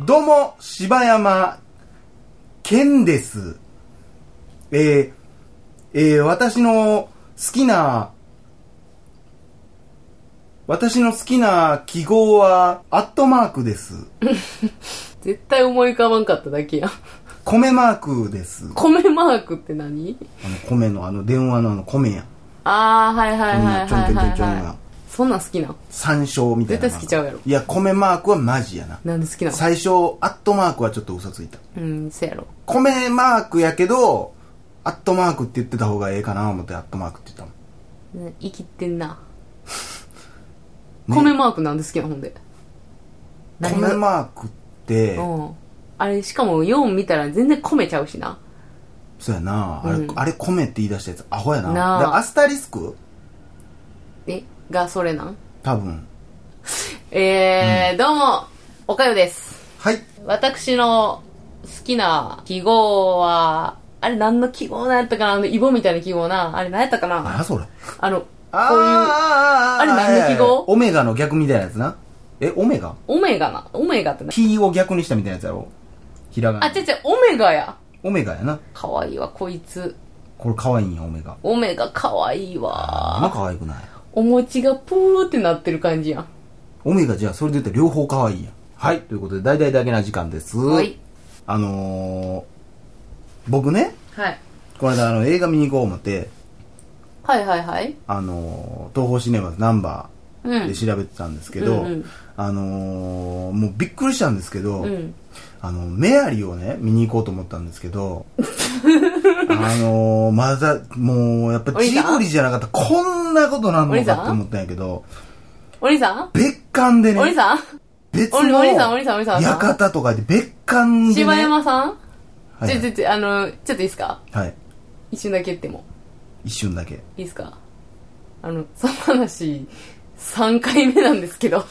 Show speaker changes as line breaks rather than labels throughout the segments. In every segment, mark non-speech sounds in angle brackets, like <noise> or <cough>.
どうも、柴山健です。えー、えー、私の好きな、私の好きな記号は、アットマークです。<laughs>
絶対思い浮かばんかっただけやん。
米マークです。
米マークって何？
あの、米の、あの、電話のあの、米やん。
あー、はいはいはい
ちょんちょんちょんちょんが
はい。そんなん好きなん
山椒みたいな。
絶対好きちゃうやろ
いや、米マークはマジやな。
なんで好きなの？
最初、アットマークはちょっと嘘ついた。
うん、せやろ。
米マークやけど、アットマークって言ってた方がええかな思ってアットマークって言ったもん。
ね生きてんな。<laughs>
ね
米マークなんで好きなのほんで。
米マークって、
うん。あれ、しかも4見たら全然米ちゃうしな。
そうやな、あれ
うん
あれ米って言い出したやつアホやな
な
アスタリスク？
え、がそれなん？
多分 <laughs>
えー、どうも、おかよです。
はい
私の好きな記号は、あれ何の記号なんやったかな？あの、イボみたいな記号な。あれ何やったかな？
あそれ？
あの、こ
あ
ういう、
あ
あれ何の記号？
オメガの逆みたいなやつな？えオメガ？
オメガな。オメガってな。
T を逆にしたみたいなやつやろ？ひらがな
あ、違う違う、オメガや。
オメガやな
かわいいわ、こいつ。
これ可愛いんやオメガ
オメガかわいい
あんま
わ。
可愛くない？
お餅がプーってなってる感じやん。
オメガじゃあそれで言ったら両方可愛いやんはいということで大々だけな時間です
はい。
あのー、僕ね
はい。
この間あの映画見に行こう思って
はいはいはい。
あのー、東宝シネマズナンバ
うん
ーで。調べてたんですけど、
うんうん
あのー、もうびっくりしたんですけど、
うん。
あの、メアリーをね、見に行こうと思ったんですけど、<laughs> あのー、まだ、もう、やっぱジブリじゃなかったらこんなことなんのかって思ったんやけど、
お兄さん？
別館でね、
お兄さん？
別の
おお兄さんお兄さんお兄さん
館とかで別館で、ね、
柴山さん？
はい
ちょ、ちょ、ちょ、あの、ちょっといいですか？
はい。
一瞬だけ言っても。
一瞬だけ。
いいですか？あの、その話、3回目なんですけど。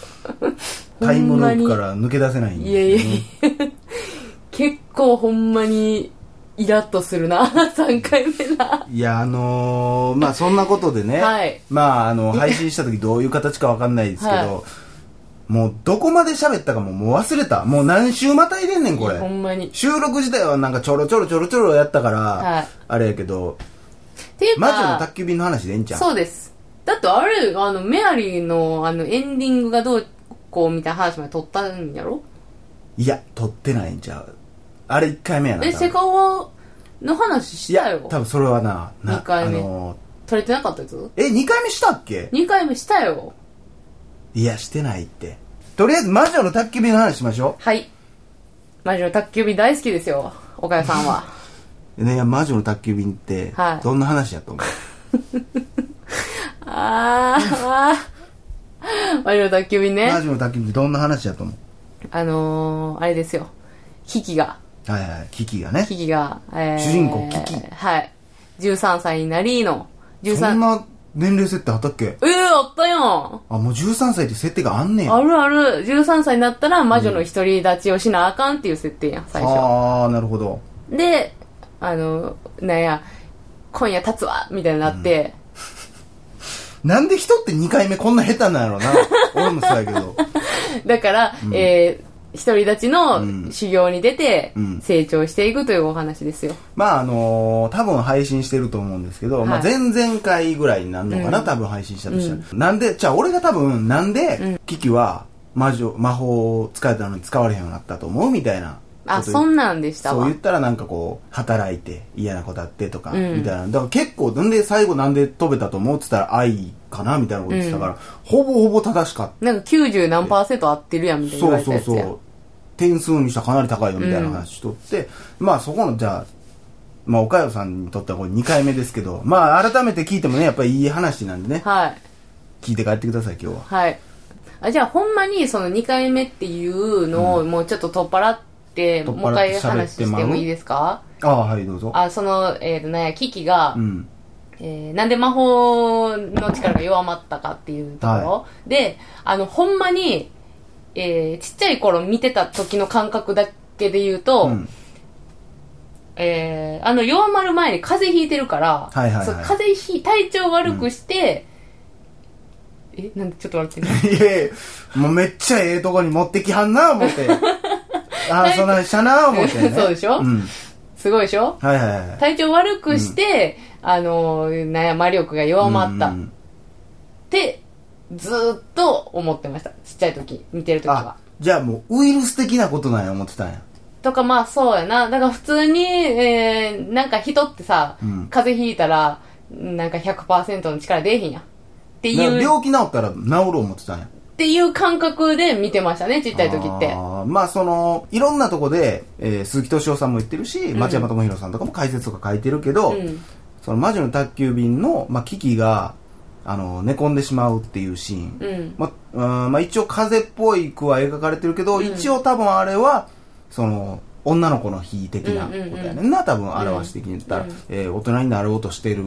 タイムロープから抜け出せないん
に。
です
いやいやいや。結構ほんまに、イラッとするな。<laughs> 3回目な。
いや、あのー、まあそんなことでね、
はい
まああの、配信した時どういう形かわかんないですけど、
は
もうどこまで喋ったかももう忘れた。もう何週またいでんねん、これ
ほ。んまに。
収録自体はなんかちょろちょろちょろちょろやったから、
はい
あれやけど、
っていう
魔女の
か、
宅急便の話でええんちゃう？
そうです。だってあれ、あの、メアリーの、あの、エンディングがどうこうみたいな話まで撮ったんやろ？
いや、撮ってないんちゃう。あれ1回目やな。
え、セカオワの話したよ、。
多分それはな、な
二回目
あの
撮れてなかったやつ？
ーえ、2回目したっけ
?2 回目したよ。
いや、してないって。とりあえず魔女の宅急便の話しましょ
はい。魔女の宅急便大好きですよ、岡谷さんは。
う。<laughs> ね、魔女の宅急便って
はい、
どんな話やと思う、<laughs>
あー、あー。魔女の宅急便ね。
魔女の宅急便ってどんな話やと思う？
あのー、あれですよ。キキが、
はいはい、キキがね。
キキが、えー、
主人公キキ
はい。13歳になりの、13、
そんな年齢設定あったっけ？
えー、あったやん。
あ、もう13歳って設定があんねや。
あるある。13歳になったら魔女の独り立ちをしなあかんっていう設定やん、最初。
ああ、なるほど。
で、あの、なんや、今夜立つわみたいになって、
なんで人って2回目こんな下手なんやろな。<laughs> 俺もそうやけど。
だから、えー、独り立ちの
うん
修行に出て
うん、
成長していくというお話ですよ。
まああのー多分配信してると思うんですけど、まあ
はい
前々回ぐらいになるのかな、
うん
多分配信したとしたら。なんで、じゃあ俺が多分、なんで、キキは魔女、魔法を使えたのに使われへんようになったと思うみたいな。
あ、そんなんでしたわ
そう言。ったらなんかこう、働いて嫌なことあってとか、
うん
みたいな。だから結構、なんで最後なんで飛べたと思うってたら愛かなみたいなこと言ってたから、ほぼほぼ正しかった。
なんか90何パーセント合ってるやんみたいな
そうそう。そう。点数にしたらかなり高いよみたいな話しとって、まあそこの、じゃあ、まあ岡代さんにとってはこれ2回目ですけど、まあ改めて聞いてもね、やっぱりいい話なんでね、
はい。
聞いて帰ってください今日は。
はい。あ、じゃあほんまにその2回目っていうのをもうちょっと取っ払って、もう一回話してもいいですか？
ああ、はい、どうぞ。
あ、その、えっ、と、なんや、キキが、
うん。
えーなんで魔法の力が弱まったかっていうところ、
は
で、あの、ほんまに、えーちっちゃい頃見てた時の感覚だけで言うと、
うん。
えーあの、弱まる前に風邪ひいてるから、
はいはいはい。
そう風邪ひい、体調悪くして、えなんでちょっと笑ってんの？
いやいやもうめっちゃええとこに持ってきはんな思って <laughs> あそんなんしたな思って、ね、
そうでしょ？
うん。
すごいでしょ？
はいはいはい。
体調悪くして、あの悩魔力が弱まった。っ
うん
てずーっと思ってました。ちっちゃい時見てる時は。
あじゃあもうウイルス的なことなんや思ってたんや。
とかまあそうやな。だから普通に、えー、なんか人ってさ、
うん。
風邪ひいたらなんか100%の力出えへんやん。っていう。
病気治ったら治ろう思ってたんや
っていう感覚で見てましたねちっちゃい時って。
あーまあそのいろんなとこで、えー鈴木敏夫さんも言ってるし、町山智博さんとかも解説とか書いてるけど、
うん。
その魔女の宅急便の、まあ、キキがあの寝込んでしまうっていうシーン、
うん。
まあうんまあ、一応風邪っぽい句は描かれてるけど、
うん。
一応多分あれはその女の子の日的なことやねんな、多分表し的に言ったら、
うん
えー大人になろうとしてる、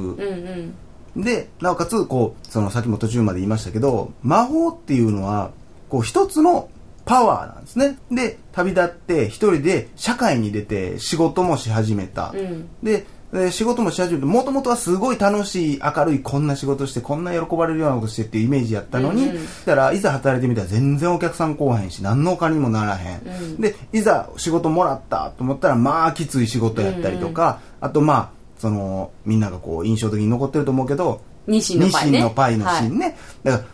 でなおかつこうそのさっきも途中まで言いましたけど魔法っていうのはこう一つのパワーなんですね。で旅立って一人で社会に出て仕事もし始めた、
うん。
でで仕事もし始めてもともとはすごい楽しい明るいこんな仕事してこんな喜ばれるようなことしてっていうイメージやったのに、
うんうん。
だからいざ働いてみたら全然お客さん来おへんし何のお金にもならへん、
うん。
でいざ仕事もらったと思ったらまあきつい仕事やったりとか、あとまあそのみんながこう印象的に残ってると思うけど
ニシンのパイ
のパイのシーンね、だから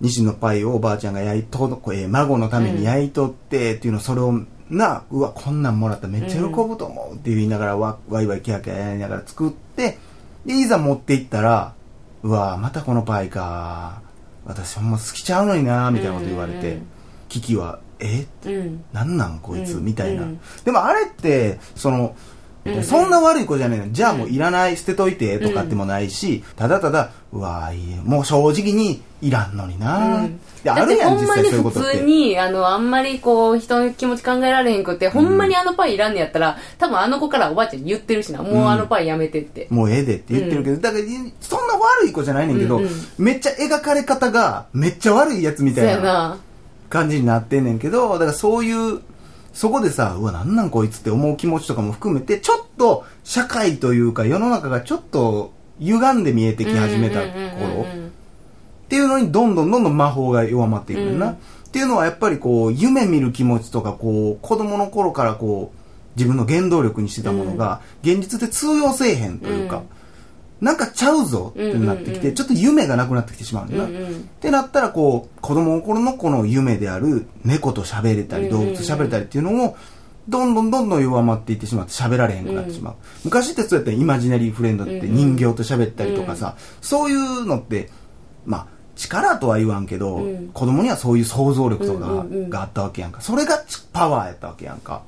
ニシンのパイをおばあちゃんが焼いと、こうえー孫のために焼いとってっていうのそれをなうわこんなんもらったらめっちゃ喜ぶと思うって言いながらわわいわいキャーキャーやりながら作ってでいざ持っていったらうわまたこのパイか。私ほんま好きちゃうのになみたいなこと言われて、キキはえ？
うん。
なんなんこいつ、
うん。
みたいな、
うん。
でもあれってその、
うんうん。
そんな悪い子じゃないのじゃあもういらない、捨てといてとかってもないし、ただただうわーいいもう正直にいらんのにな、
うん。
であるやん実際そういうことって。
普通にあのあんまりこう人の気持ち考えられへんくってほんまにあのパイいらんねやったら多分あの子からおばあちゃんに言ってるしな。もうあのパイやめてって、
もうええでって言ってるけど、だからそんな悪い子じゃないねんけど、
うんうん。
めっちゃ描かれ方がめっちゃ悪いやつみたいな
な。
感じになってんねんけどだからそういうそこでさうわなんなんこいつって思う気持ちとかも含めてちょっと社会というか世の中がちょっと歪んで見えてき始めた頃
うん
っていうのにどんどんどんどん魔法が弱まっていくねんな、
うん。
っていうのはやっぱりこう夢見る気持ちとかこう子供の頃からこう自分の原動力にしてたものが現実で通用せえへんというか、
うん
なんかちゃうぞってなってきて、
うんうんうん。
ちょっと夢がなくなってきてしまうんだな、
うんうん。
ってなったらこう子供の頃のこの夢である猫と喋れたり
うんうんうん。
動物と喋れたりっていうのをどんどんどんどん弱まっていってしまって喋られへんくなってしまう、昔ってそうやったらイマジナリーフレンドって人形と喋ったりとかさ、そういうのってまあ力とは言わんけど、
うん。
子供にはそういう想像力とか
うんうんうん。
があったわけやんか。それがパワーやったわけやんか。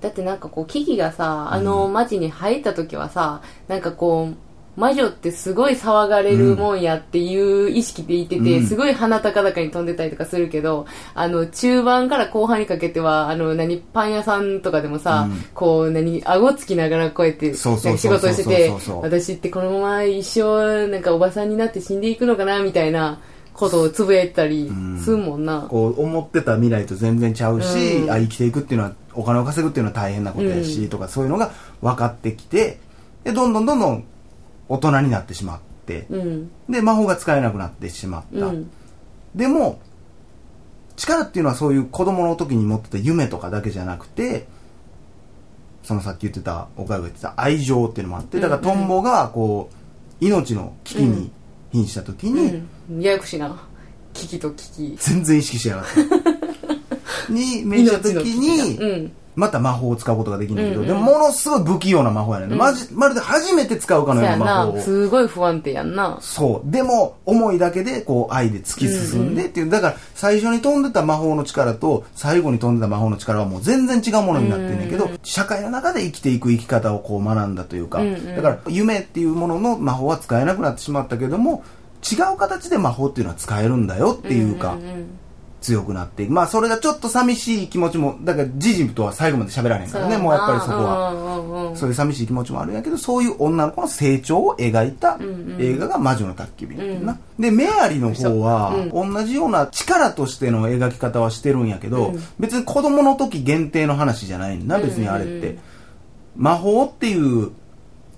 だってなんかこう木々がさあの町に入った時はさなんかこう魔女ってすごい騒がれるもんやっていう意識でいてて、
うん。
すごい鼻高々に飛んでたりとかするけど、あの、中盤から後半にかけては、あの、何、パン屋さんとかでもさ、
うん。
こう、何、顎つきながらこうやって、仕事してて私ってこのまま一生、なんかおばさんになって死んでいくのかな、みたいなことをつぶやいてたりするもんな。
こう思ってた未来と全然ちゃうし、
うん。
あ生きていくっていうのはお金を稼ぐっていうのは大変なことやし、
うん。
とかそういうのが分かってきてでどんどんどんどん大人になってしまって
うん。
で魔法が使えなくなってしまった、
うん。
でも力っていうのはそういう子供の時に持ってた夢とかだけじゃなくてそのさっき言ってた岡山が言ってた愛情っていうのもあってだからトンボがこう命の危機に瀕した時に、
うん。ややこしいな。危機と危機。
全然意識しやがった <laughs> に命じた時に、
うん。
また魔法を使うことができるんだけど、
うんうん。
でもものすごい不器用な魔法やねん、
うん。
まじまるで初めて使うかのような魔法
すごい不安定やんな。
そう。でも思いだけでこう愛で突き進んでっていう、だから最初に飛んでた魔法の力と最後に飛んでた魔法の力はもう全然違うものになってんねんけど、
うん
社会の中で生きていく生き方をこう学んだというか、
うんうん。
だから夢っていうものの魔法は使えなくなってしまったけども違う形で魔法っていうのは使えるんだよっていうか、
んんん
強くなっていく。まあそれがちょっと寂しい気持ちもだからジジとは最後まで喋られへんからね。もうやっぱりそこは、そういう寂しい気持ちもあるんやけどそういう女の子の成長を描いた映画が「魔女の宅急便」っていうな、でメアリの方は同じような力としての描き方はしてるんやけど、
うん。
別に子供の時限定の話じゃないんだ別にあれって、魔法っていう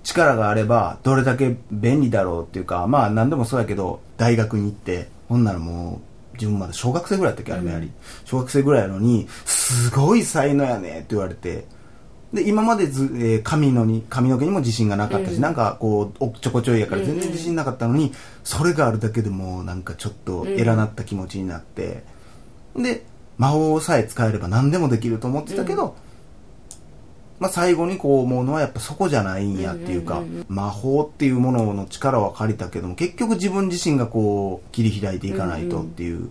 力があればどれだけ便利だろうっていうかまあ何でもそうやけど大学に行ってほんならもう自分まだ小学生ぐらいだったっけあれもやり、小学生ぐらいやのにすごい才能やねって言われて。で今までず、えー髪のに髪の毛にも自信がなかったし、
うん。
なんかこうおっちょこちょいやから全然自信なかったのに、それがあるだけでもうなんかちょっと偉なった気持ちになって、で魔法さえ使えれば何でもできると思ってたけど、まあ、最後にこう思うのはやっぱそこじゃないんやっていうか、
うんうんうん
魔法っていうものの力は借りたけども結局自分自身がこう切り開いていかないとっていう、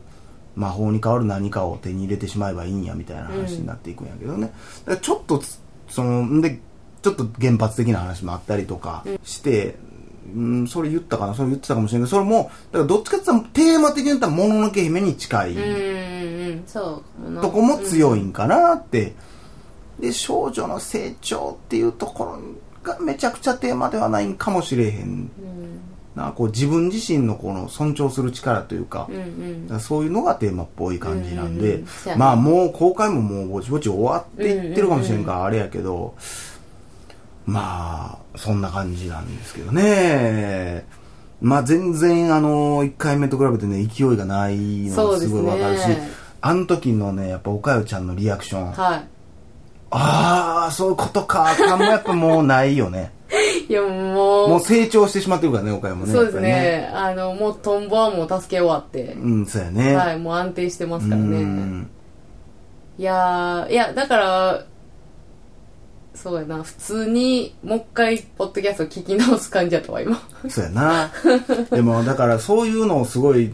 魔法に代わる何かを手に入れてしまえばいいんやみたいな話になっていくんやけどね、だからちょっとつそのんでちょっと原発的な話もあったりとかして、うん、それ言ったかな？それ言ってたかもしれないけどそれもだからどっちかって言ったらテーマ的に言ったらもののけ姫に近い、とこも強いんかなって、で少女の成長っていうところがめちゃくちゃテーマではないんかもしれへん。
うん。
なこう自分自身のこの尊重する力というか,、
うんうん。
そういうのがテーマっぽい感じなんで、
うんうん。
まあもう公開ももうぼちぼち終わっていってるかもしれんからあれやけど、まあそんな感じなんですけどね。まあ全然あの1回目と比べてね勢いがないのがすごいわかるし、
ね。
あの時のねやっぱおかよちゃんのリアクション、
は
ああそういうことか。感もやっぱもうないよね。
い <laughs> いやもう。
もう成長してしまってるからねおかよもね
そうです
やっぱり
ね。あのもうトンボはもう助け終わって、
うんそうやね。
はいもう安定してますから
う
ね
ん。
いやーいやだからそうやな。普通にもう一回ポッドキャスト聞き直す感じやったわ今
そうやな。でもだからそういうのをすごい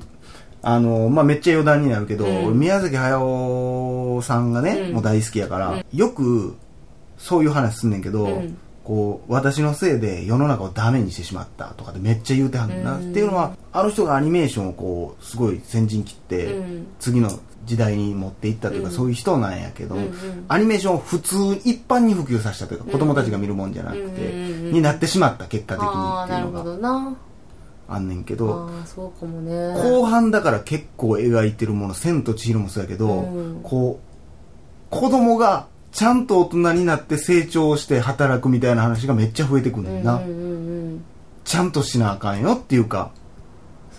あの、まあ、めっちゃ余談になるけど、
うん。
宮崎駿さんがね、
うん。
もう大好きやから、
うん。
よくそういう話すんねんけど、
うん。
こう私のせいで世の中をダメにしてしまったとかでめっちゃ言うてはんねんな、
うん。
っていうのはあの人がアニメーションをこうすごい先陣切って、
うん。
次の時代に持っていったというか、
うん。
そういう人なんやけど、
うんうん。
アニメーションを普通一般に普及させたというか、子供たちが見るもんじゃなくて、
うんうんうん
になってしまった結果的にっていうのが。
どな
あんねんけど、
ああそうかもね。
後半だから結構描いてるもの「千と千尋」もそうやけど、
うん。
こう子供がちゃんと大人になって成長して働くみたいな話がめっちゃ増えてくんねんな、
うんうんうんうん。
ちゃんとしなあかんよっていうか、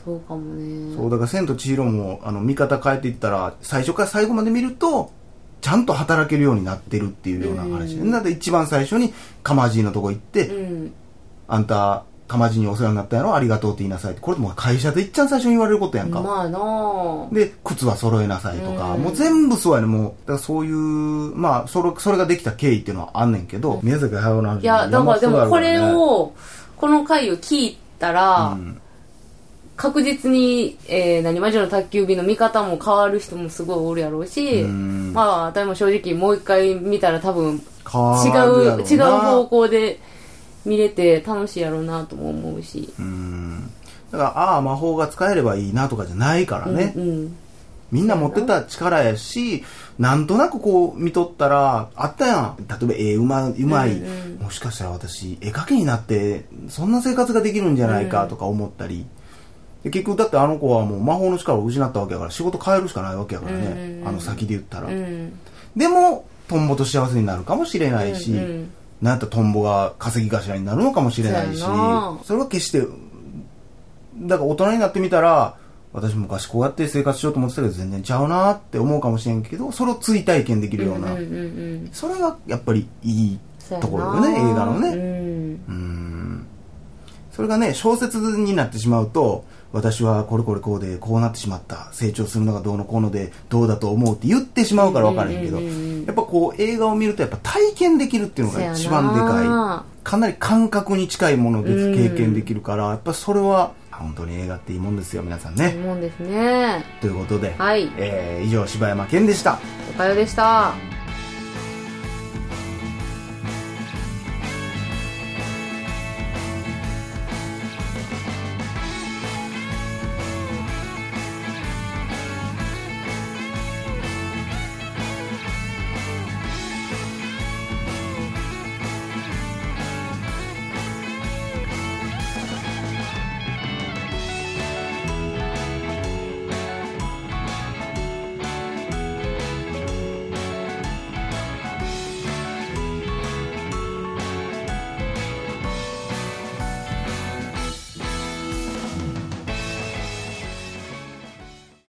そうかもね。
そうだから「千と千尋も」あの見方変えていったら最初から最後まで見るとちゃんと働けるようになってるっていうような話、
うん。
なので一番最初に鎌爺のとこ行って、
うん。
あんた鎌爺にお世話になったやろ。ありがとうって言いなさいって。これもう会社でいっちゃん最初に言われることやんか、
まあなあ。
で靴は揃えなさいとか、
うん。
もう全部そうやねもうだからそういうまあそれそれができた経緯っていうのはあんねんけど、宮崎駿の話
いやだからでもこれ
山
をこの回を聞いたら、
うん。
確実に、えー、何魔女の宅急便の見方も変わる人もすごいおるやろうし、
うん。
まあ私も正直もう一回見たら多分違う違う
な
方向で見れて楽しいやろうなとも思うし、
うん。だからああ魔法が使えればいいなとかじゃないからね、
うんうん。
みんな持ってた力やしなんとなくこう見とったらあったやん。例えば絵うまうまい、
うんうん。
もしかしたら私絵描きになってそんな生活ができるんじゃないかとか思ったり、で結局だってあの子はもう魔法の力を失ったわけやから仕事変えるしかないわけやからね、
うんうんうん
あの先で言ったら、
うん。
でもトンボと幸せになるかもしれないし、
うんうん
なんやったらトンボが稼ぎ頭になるのかもしれないし
そ
れは決してだから大人になってみたら私昔こうやって生活しようと思ってたけど全然ちゃうなって思うかもしれんけどそれを追体験できるような、それがやっぱりいいところよね映画のね。
うん。
うん。それがね小説になってしまうと私はこれこれこうでこうなってしまった。成長するのがどうのこうのでどうだと思うって言ってしまうから分からへんけどやっぱこう映画を見るとやっぱ体験できるっていうのが一番でか
な。い
かなり感覚に近いもので
うん
経験できるからやっぱそれは本当に映画っていいもんですよ皆さんね。
思うんですね。
ということで、
はい。
えー以上柴山健でした。
おかよでした